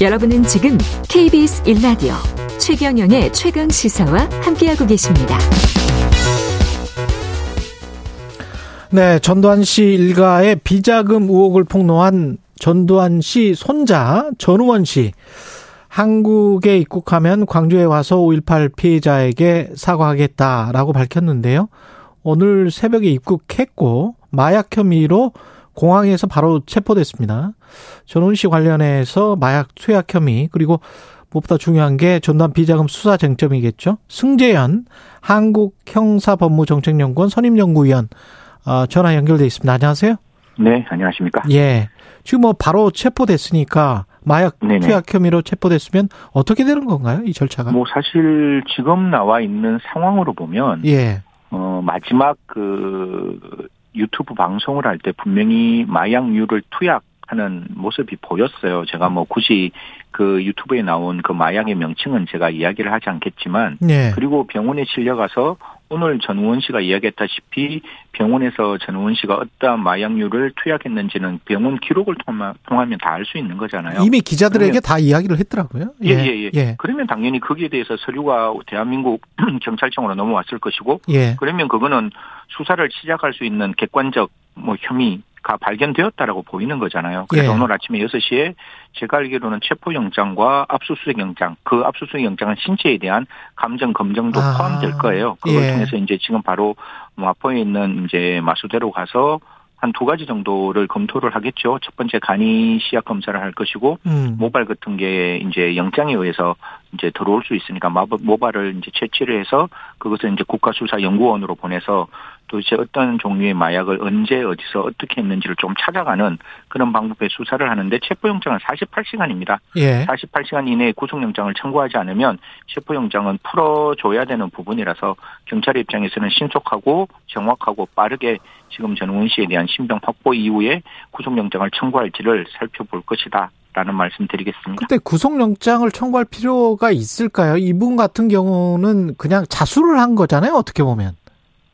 여러분은 지금 KBS 1라디오 최경영의 최강 시사와 함께하고 계십니다. 네, 전두환 씨 일가의 비자금 의혹을 폭로한 전두환 씨 손자 전우원 씨 한국에 입국하면 광주에 와서 5.18 피해자에게 사과하겠다라고 밝혔는데요. 오늘 새벽에 입국했고 마약 혐의로 공항에서 바로 체포됐습니다. 전훈 씨 관련해서 마약 투약 혐의 그리고 무엇보다 중요한 게 전두환 비자금 수사 쟁점이겠죠. 승재현 한국 형사법무정책연구원 선임연구위원 어, 전화 연결돼 있습니다. 안녕하세요. 네, 안녕하십니까. 예. 지금 뭐 바로 체포됐으니까 마약 네네. 투약 혐의로 체포됐으면 어떻게 되는 건가요? 이 절차가? 뭐 사실 지금 나와 있는 상황으로 보면 예. 어 마지막 그 유튜브 방송을 할 때 분명히 마약류를 투약 하는 모습이 보였어요. 제가 뭐 굳이 그 유튜브에 나온 그 마약의 명칭은 제가 이야기를 하지 않겠지만 네. 그리고 병원에 실려가서 오늘 전우원 씨가 이야기했다시피 병원에서 전우원 씨가 어떠한 마약류를 투약했는지는 병원 기록을 통하면 다 알 수 있는 거잖아요. 이미 기자들에게 다 이야기를 했더라고요. 예, 예, 예, 예. 그러면 당연히 거기에 대해서 서류가 대한민국 경찰청으로 넘어왔을 것이고, 예. 그러면 그거는 수사를 시작할 수 있는 객관적 뭐 혐의 가 발견되었다라고 보이는 거잖아요. 그래서 예. 오늘 아침에 6시에 제가 알기로는 체포영장과 압수수색영장, 그 압수수색영장은 신체에 대한 감정 검정도 아. 포함될 거예요. 그걸 예. 통해서 이제 지금 바로 마포에 있는 이제 마수대로 가서 한두 가지 정도를 검토를 하겠죠. 첫 번째 간이 시약 검사를 할 것이고 음. 모발 같은 게 이제 영장에 의해서 이제 들어올 수 있으니까 모발을 이제 채취를 해서 그것을 이제 국가수사연구원으로 보내서 도대체 어떤 종류의 마약을 언제 어디서 어떻게 했는지를 좀 찾아가는 그런 방법의 수사를 하는데 체포영장은 48시간입니다. 예. 48시간 이내에 구속영장을 청구하지 않으면 체포영장은 풀어줘야 되는 부분이라서 경찰 입장에서는 신속하고 정확하고 빠르게 지금 전우원 씨에 대한 신병 확보 이후에 구속영장을 청구할지를 살펴볼 것이다. 라는 말씀 드리겠습니다. 근데 구속영장을 청구할 필요가 있을까요? 이분 같은 경우는 그냥 자수를 한 거잖아요, 어떻게 보면.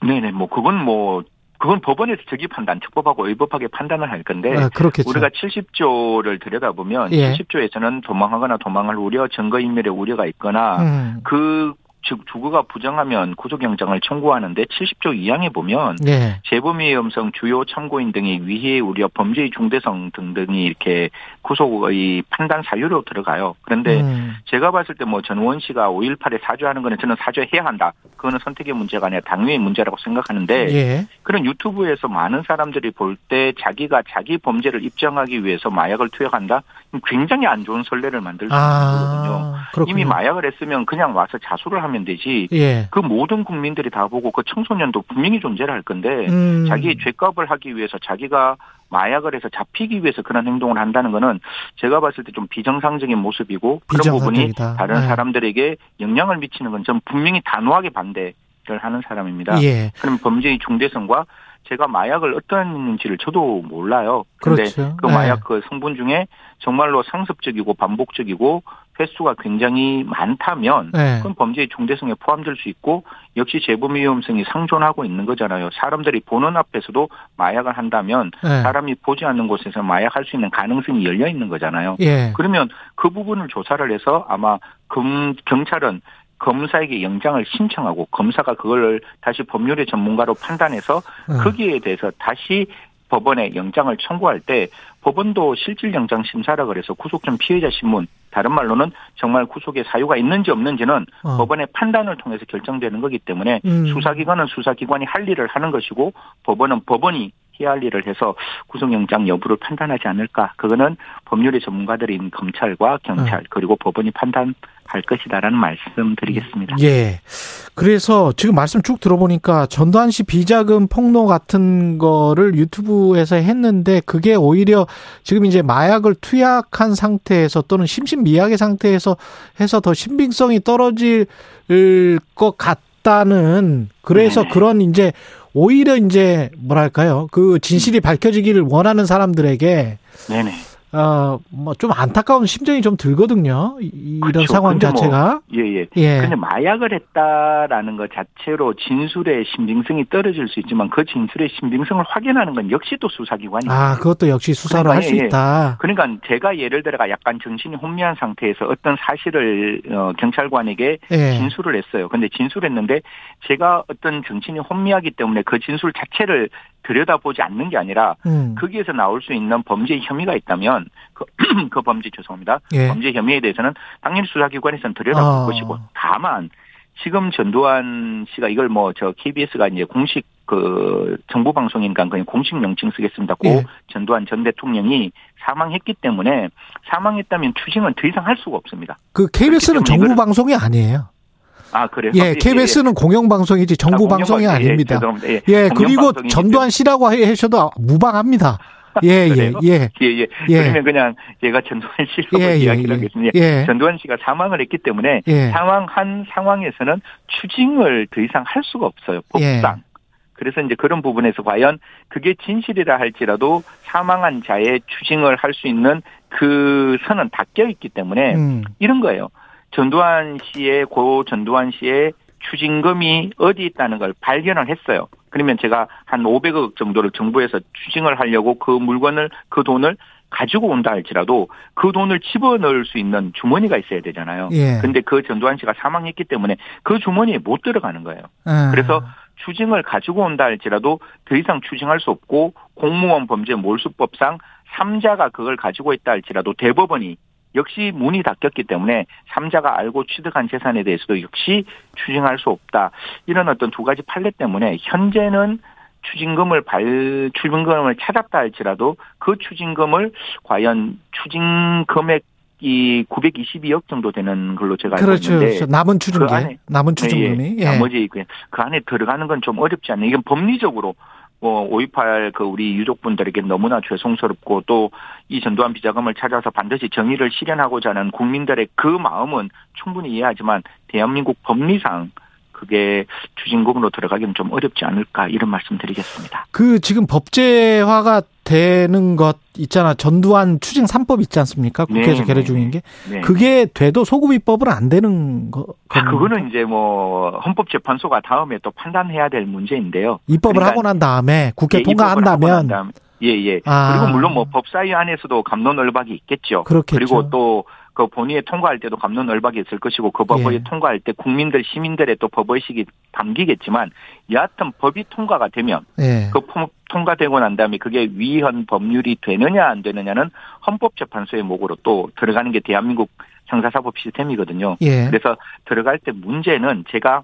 네네, 뭐, 그건 뭐, 그건 법원에서 적기 판단, 적법하고 의법하게 판단을 할 건데 아, 우리가 70조를 들여다보면 예. 70조에서는 도망하거나 도망할 우려, 증거인멸의 우려가 있거나 음. 그 즉 주거가 부정하면 구속영장을 청구하는데 70조 2항에 보면 네. 재범 위험성 주요 참고인 등의 위해 우려 범죄의 중대성 등등이 이렇게 구속의 판단 사유로 들어가요. 그런데 음. 제가 봤을 때 뭐 전원 씨가 5.18에 사죄하는 거는 저는 사죄해야 한다. 그거는 선택의 문제가 아니라 당위의 문제라고 생각하는데 예. 그런 유튜브에서 많은 사람들이 볼 때 자기가 자기 범죄를 입증하기 위해서 마약을 투약한다. 굉장히 안 좋은 선례를 만들 수 있는 아, 거거든요. 이미 마약을 했으면 그냥 와서 자수를 하면 되지. 예. 그 모든 국민들이 다 보고 그 청소년도 분명히 존재를 할 건데 음. 자기의 죄값을 하기 위해서 자기가 마약을 해서 잡히기 위해서 그런 행동을 한다는 거는 제가 봤을 때 좀 비정상적인 모습이고 그런 부분이 다른 네. 사람들에게 영향을 미치는 건 전 분명히 단호하게 반대를 하는 사람입니다. 예. 그럼 범죄의 중대성과 제가 마약을 어떠한지를 저도 몰라요. 그런데 그렇죠. 그 마약 네. 그 성분 중에 정말로 상습적이고 반복적이고 횟수가 굉장히 많다면 네. 그건 범죄의 중대성에 포함될 수 있고 역시 재범 위험성이 상존하고 있는 거잖아요. 사람들이 보는 앞에서도 마약을 한다면 네. 사람이 보지 않는 곳에서 마약할 수 있는 가능성이 열려 있는 거잖아요. 예. 그러면 그 부분을 조사를 해서 아마 금, 경찰은 검사에게 영장을 신청하고 검사가 그걸 다시 법률의 전문가로 판단해서 음. 거기에 대해서 다시 법원에 영장을 청구할 때 법원도 실질 영장 심사라 그래서 구속 전 피해자 신문 다른 말로는 정말 구속의 사유가 있는지 없는지는 어. 법원의 판단을 통해서 결정되는 거기 때문에 음. 수사기관은 수사기관이 할 일을 하는 것이고 법원은 법원이 일을 해서 구속영장 여부를 판단하지 않을까. 그거는 법률의 전문가들인 검찰과 경찰 어. 그리고 법원이 판단 할 것이다라는 말씀 드리겠습니다. 예. 그래서 지금 말씀 쭉 들어보니까 전두환 씨 비자금 폭로 같은 거를 유튜브에서 했는데 그게 오히려 지금 이제 마약을 투약한 상태에서 또는 심신미약의 상태에서 해서 더 신빙성이 떨어질 것 같다는 그래서 네네. 그런 이제 오히려 이제 뭐랄까요 그 진실이 밝혀지기를 원하는 사람들에게 네네. 어 뭐 좀 안타까운 심정이 좀 들거든요. 이런 그렇죠. 상황 뭐 자체가 예예. 뭐, 예. 예. 근데 마약을 했다라는 것 자체로 진술의 신빙성이 떨어질 수 있지만 그 진술의 신빙성을 확인하는 건 역시 또 수사기관이 아 그것도 역시 수사로 그러니까, 할수 예, 예. 있다. 그러니까 제가 예를 들어가 약간 정신이 혼미한 상태에서 어떤 사실을 어, 경찰관에게 예. 진술을 했어요. 근데 진술했는데 제가 어떤 정신이 혼미하기 때문에 그 진술 자체를 들여다보지 않는 게 아니라 음. 거기에서 나올 수 있는 범죄 혐의가 있다면 그, 그 범죄 죄송합니다. 예. 범죄 혐의에 대해서는 당연히 수사기관에서는 들여다볼 어. 것이고 다만 지금 전두환 씨가 이걸 뭐 저 KBS가 이제 공식 그 정부 방송이니까 그냥 공식 명칭 쓰겠습니다. 고 예. 전두환 전 대통령이 사망했기 때문에 사망했다면 추징은 더 이상 할 수가 없습니다. 그 KBS는 정부 방송이 아니에요. 아, 그래요? 예, KBS는 예, 예. 공영방송이지 정부 아, 방송이 아닙니다. 예, 예 그리고 전두환 씨라고 하셔도 무방합니다. 예, 예, 예. 예, 예. 예. 그러면 그냥 제가 전두환 씨라고 예, 예 이야기를 예, 하겠습니다. 예. 전두환 씨가 사망을 했기 때문에 예. 사망한 상황에서는 추징을 더 이상 할 수가 없어요. 법상. 그래서 이제 그런 부분에서 과연 그게 진실이라 할지라도 사망한 자의 추징을 할 수 있는 그 선은 닫혀 있기 때문에 음. 이런 거예요. 전두환 씨의 고 전두환 씨의 추징금이 어디 있다는 걸 발견을 했어요. 그러면 제가 한 500억 정도를 정부에서 추징을 하려고 그 물건을 그 돈을 가지고 온다 할지라도 그 돈을 집어넣을 수 있는 주머니가 있어야 되잖아요. 예. 근데 그 전두환 씨가 사망했기 때문에 그 주머니에 못 들어가는 거예요. 아. 그래서 추징을 가지고 온다 할지라도 더 이상 추징할 수 없고 공무원 범죄 몰수법상 3자가 그걸 가지고 있다 할지라도 대법원이 역시 문이 닫혔기 때문에 삼자가 알고 취득한 재산에 대해서도 역시 추징할 수 없다. 이런 어떤 두 가지 판례 때문에 현재는 추징금을 발 추징금을 찾았다 할지라도 그 추징금을 과연 추징 금액 이 922억 정도 되는 걸로 제가 알고 그렇죠. 있는데 그렇죠. 남은 추징금, 그 안에, 남은 추징금이 예, 예. 나머지 그, 그 안에 들어가는 건 좀 어렵지 않나요? 이건 법리적으로 뭐 5.18 그 우리 유족분들에게 너무나 죄송스럽고 또 이 전두환 비자금을 찾아서 반드시 정의를 실현하고자 하는 국민들의 그 마음은 충분히 이해하지만 대한민국 법리상 그게 추진금으로 들어가기는 좀 어렵지 않을까 이런 말씀드리겠습니다. 그 지금 법제화가 되는 것 있잖아. 전두환 추징 3법 있지 않습니까? 국회에서 네, 계류 네, 중인 게. 네. 그게 돼도 소급 입법은 안 되는 거. 아, 그거는 이제 뭐 헌법재판소가 다음에 또 판단해야 될 문제인데요. 입법을 그러니까 하고 난 다음에 국회 예, 통과한다면 예, 예. 아. 그리고 물론 뭐 법사위 안에서도 감론을박이 있겠죠. 그렇겠죠. 그리고 또 그 본회의에 통과할 때도 감론을박이 있을 것이고 그 법을 예. 통과할 때 국민들 시민들의 또 법의식이 담기겠지만 여하튼 법이 통과가 되면 예. 그 통과되고 난 다음에 그게 위헌 법률이 되느냐 안 되느냐는 헌법재판소의 목으로 또 들어가는 게 대한민국 형사사법 시스템이거든요. 예. 그래서 들어갈 때 문제는 제가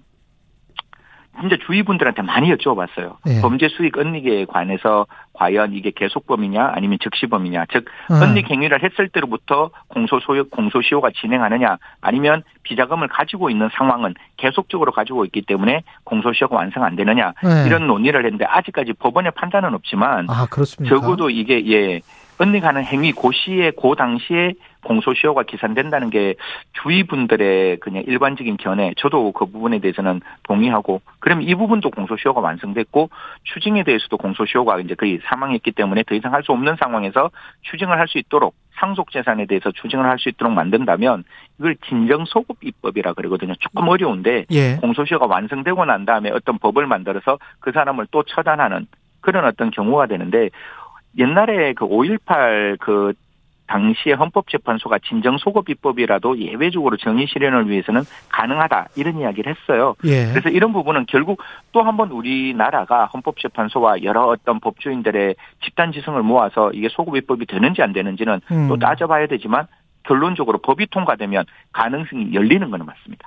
진짜 주위 분들한테 많이 여쭤봤어요. 예. 범죄 수익 은닉에 관해서 과연 이게 계속범이냐 아니면 즉시범이냐 즉 음. 은닉 행위를 했을 때로부터 공소소요 공소시효가 진행하느냐 아니면 비자금을 가지고 있는 상황은 계속적으로 가지고 있기 때문에 공소시효가 완성 안 되느냐 네. 이런 논의를 했는데 아직까지 법원의 판단은 없지만 아? 적어도 이게 예 은닉하는 행위 고시에 고 당시에 공소시효가 기산된다는 게 주위 분들의 그냥 일반적인 견해 저도 그 부분에 대해서는 동의하고 그러면 이 부분도 공소시효가 완성됐고 추징에 대해서도 공소시효가 이제 거의 사망했기 때문에 더 이상 할 수 없는 상황에서 추징을 할 수 있도록 상속 재산에 대해서 추징을 할 수 있도록 만든다면 이걸 진정 소급 입법이라 그러거든요. 조금 어려운데 예. 공소시효가 완성되고 난 다음에 어떤 법을 만들어서 그 사람을 또 처단하는 그런 어떤 경우가 되는데 옛날에 그 5.18 그 당시에 헌법재판소가 진정소급입법이라도 예외적으로 정의 실현을 위해서는 가능하다 이런 이야기를 했어요. 예. 그래서 이런 부분은 결국 또 한 번 우리나라가 헌법재판소와 여러 어떤 법조인들의 집단 지성을 모아서 이게 소급입법이 되는지 안 되는지는 음. 또 따져봐야 되지만 결론적으로 법이 통과되면 가능성이 열리는 건 맞습니다.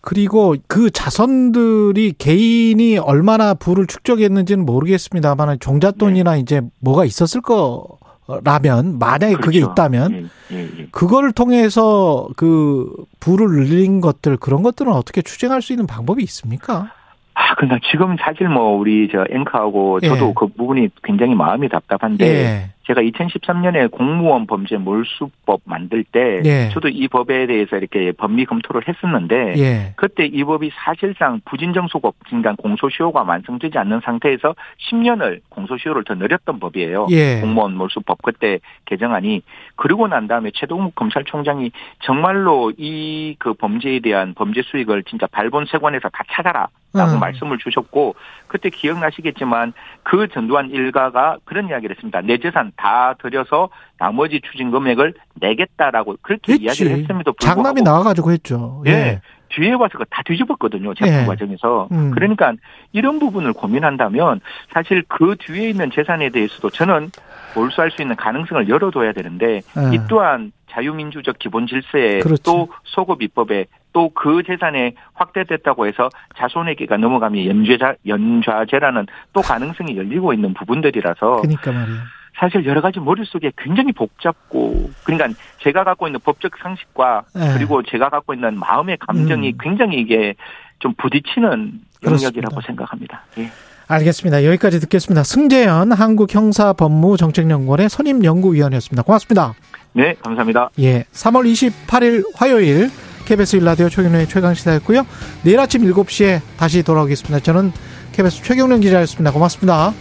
그리고 그 자선들이 개인이 얼마나 부를 축적했는지는 모르겠습니다만 종잣돈이나 네. 이제 뭐가 있었을 거 라면 만약에 그렇죠. 그게 있다면 예, 예, 예. 그거를 통해서 그 부를 늘린 것들 그런 것들은 어떻게 추정할 수 있는 방법이 있습니까? 아, 그러니까 지금 사실 뭐 우리 저 앵커하고 저도 예. 그 부분이 굉장히 마음이 답답한데 예. 제가 2013년에 공무원 범죄 몰수법 만들 때 예. 저도 이 법에 대해서 이렇게 법리 검토를 했었는데 예. 그때 이 법이 사실상 부진정소법 그러니까 공소시효가 완성되지 않는 상태에서 10년을 공소시효를 더 늘렸던 법이에요. 예. 공무원 몰수법 그때 개정안이 그리고 난 다음에 최동욱 검찰총장이 정말로 이 그 범죄에 대한 범죄 수익을 진짜 발본 세관에서 다 찾아라 라고 음. 말씀을 주셨고 그때 기억나시겠지만 그 전두환 일가가 그런 이야기를 했습니다. 내 재산 다 들여서 나머지 추진 금액을 내겠다라고 그렇게 했지. 이야기를 했음에도 불구하고 장남이 나와가지고 했죠. 예. 예. 뒤에 와서 다 뒤집었거든요. 재판 예. 과정에서. 음. 그러니까 이런 부분을 고민한다면 사실 그 뒤에 있는 재산에 대해서도 저는 몰수할 수 있는 가능성을 열어둬야 되는데 예. 이 또한 자유민주적 기본 질서에 그렇죠. 또 소급 입법에 또 그 재산에 확대됐다고 해서 자손에게가 넘어가면 연좌 연좌제라는 또 가능성이 열리고 있는 부분들이라서 그러니까 말이에요. 사실 여러 가지 머릿속에 굉장히 복잡고 그러니까 제가 갖고 있는 법적 상식과 네. 그리고 제가 갖고 있는 마음의 감정이 음. 굉장히 이게 좀 부딪히는 영역이라고 생각합니다. 예. 알겠습니다. 여기까지 듣겠습니다. 승재현 한국형사법무정책연구원의 선임연구위원이었습니다. 고맙습니다. 네, 감사합니다. 예, 3월 28일 화요일 KBS 일라디오 최경련의 최강시사였고요. 내일 아침 7시에 다시 돌아오겠습니다. 저는 KBS 최경련 기자였습니다. 고맙습니다.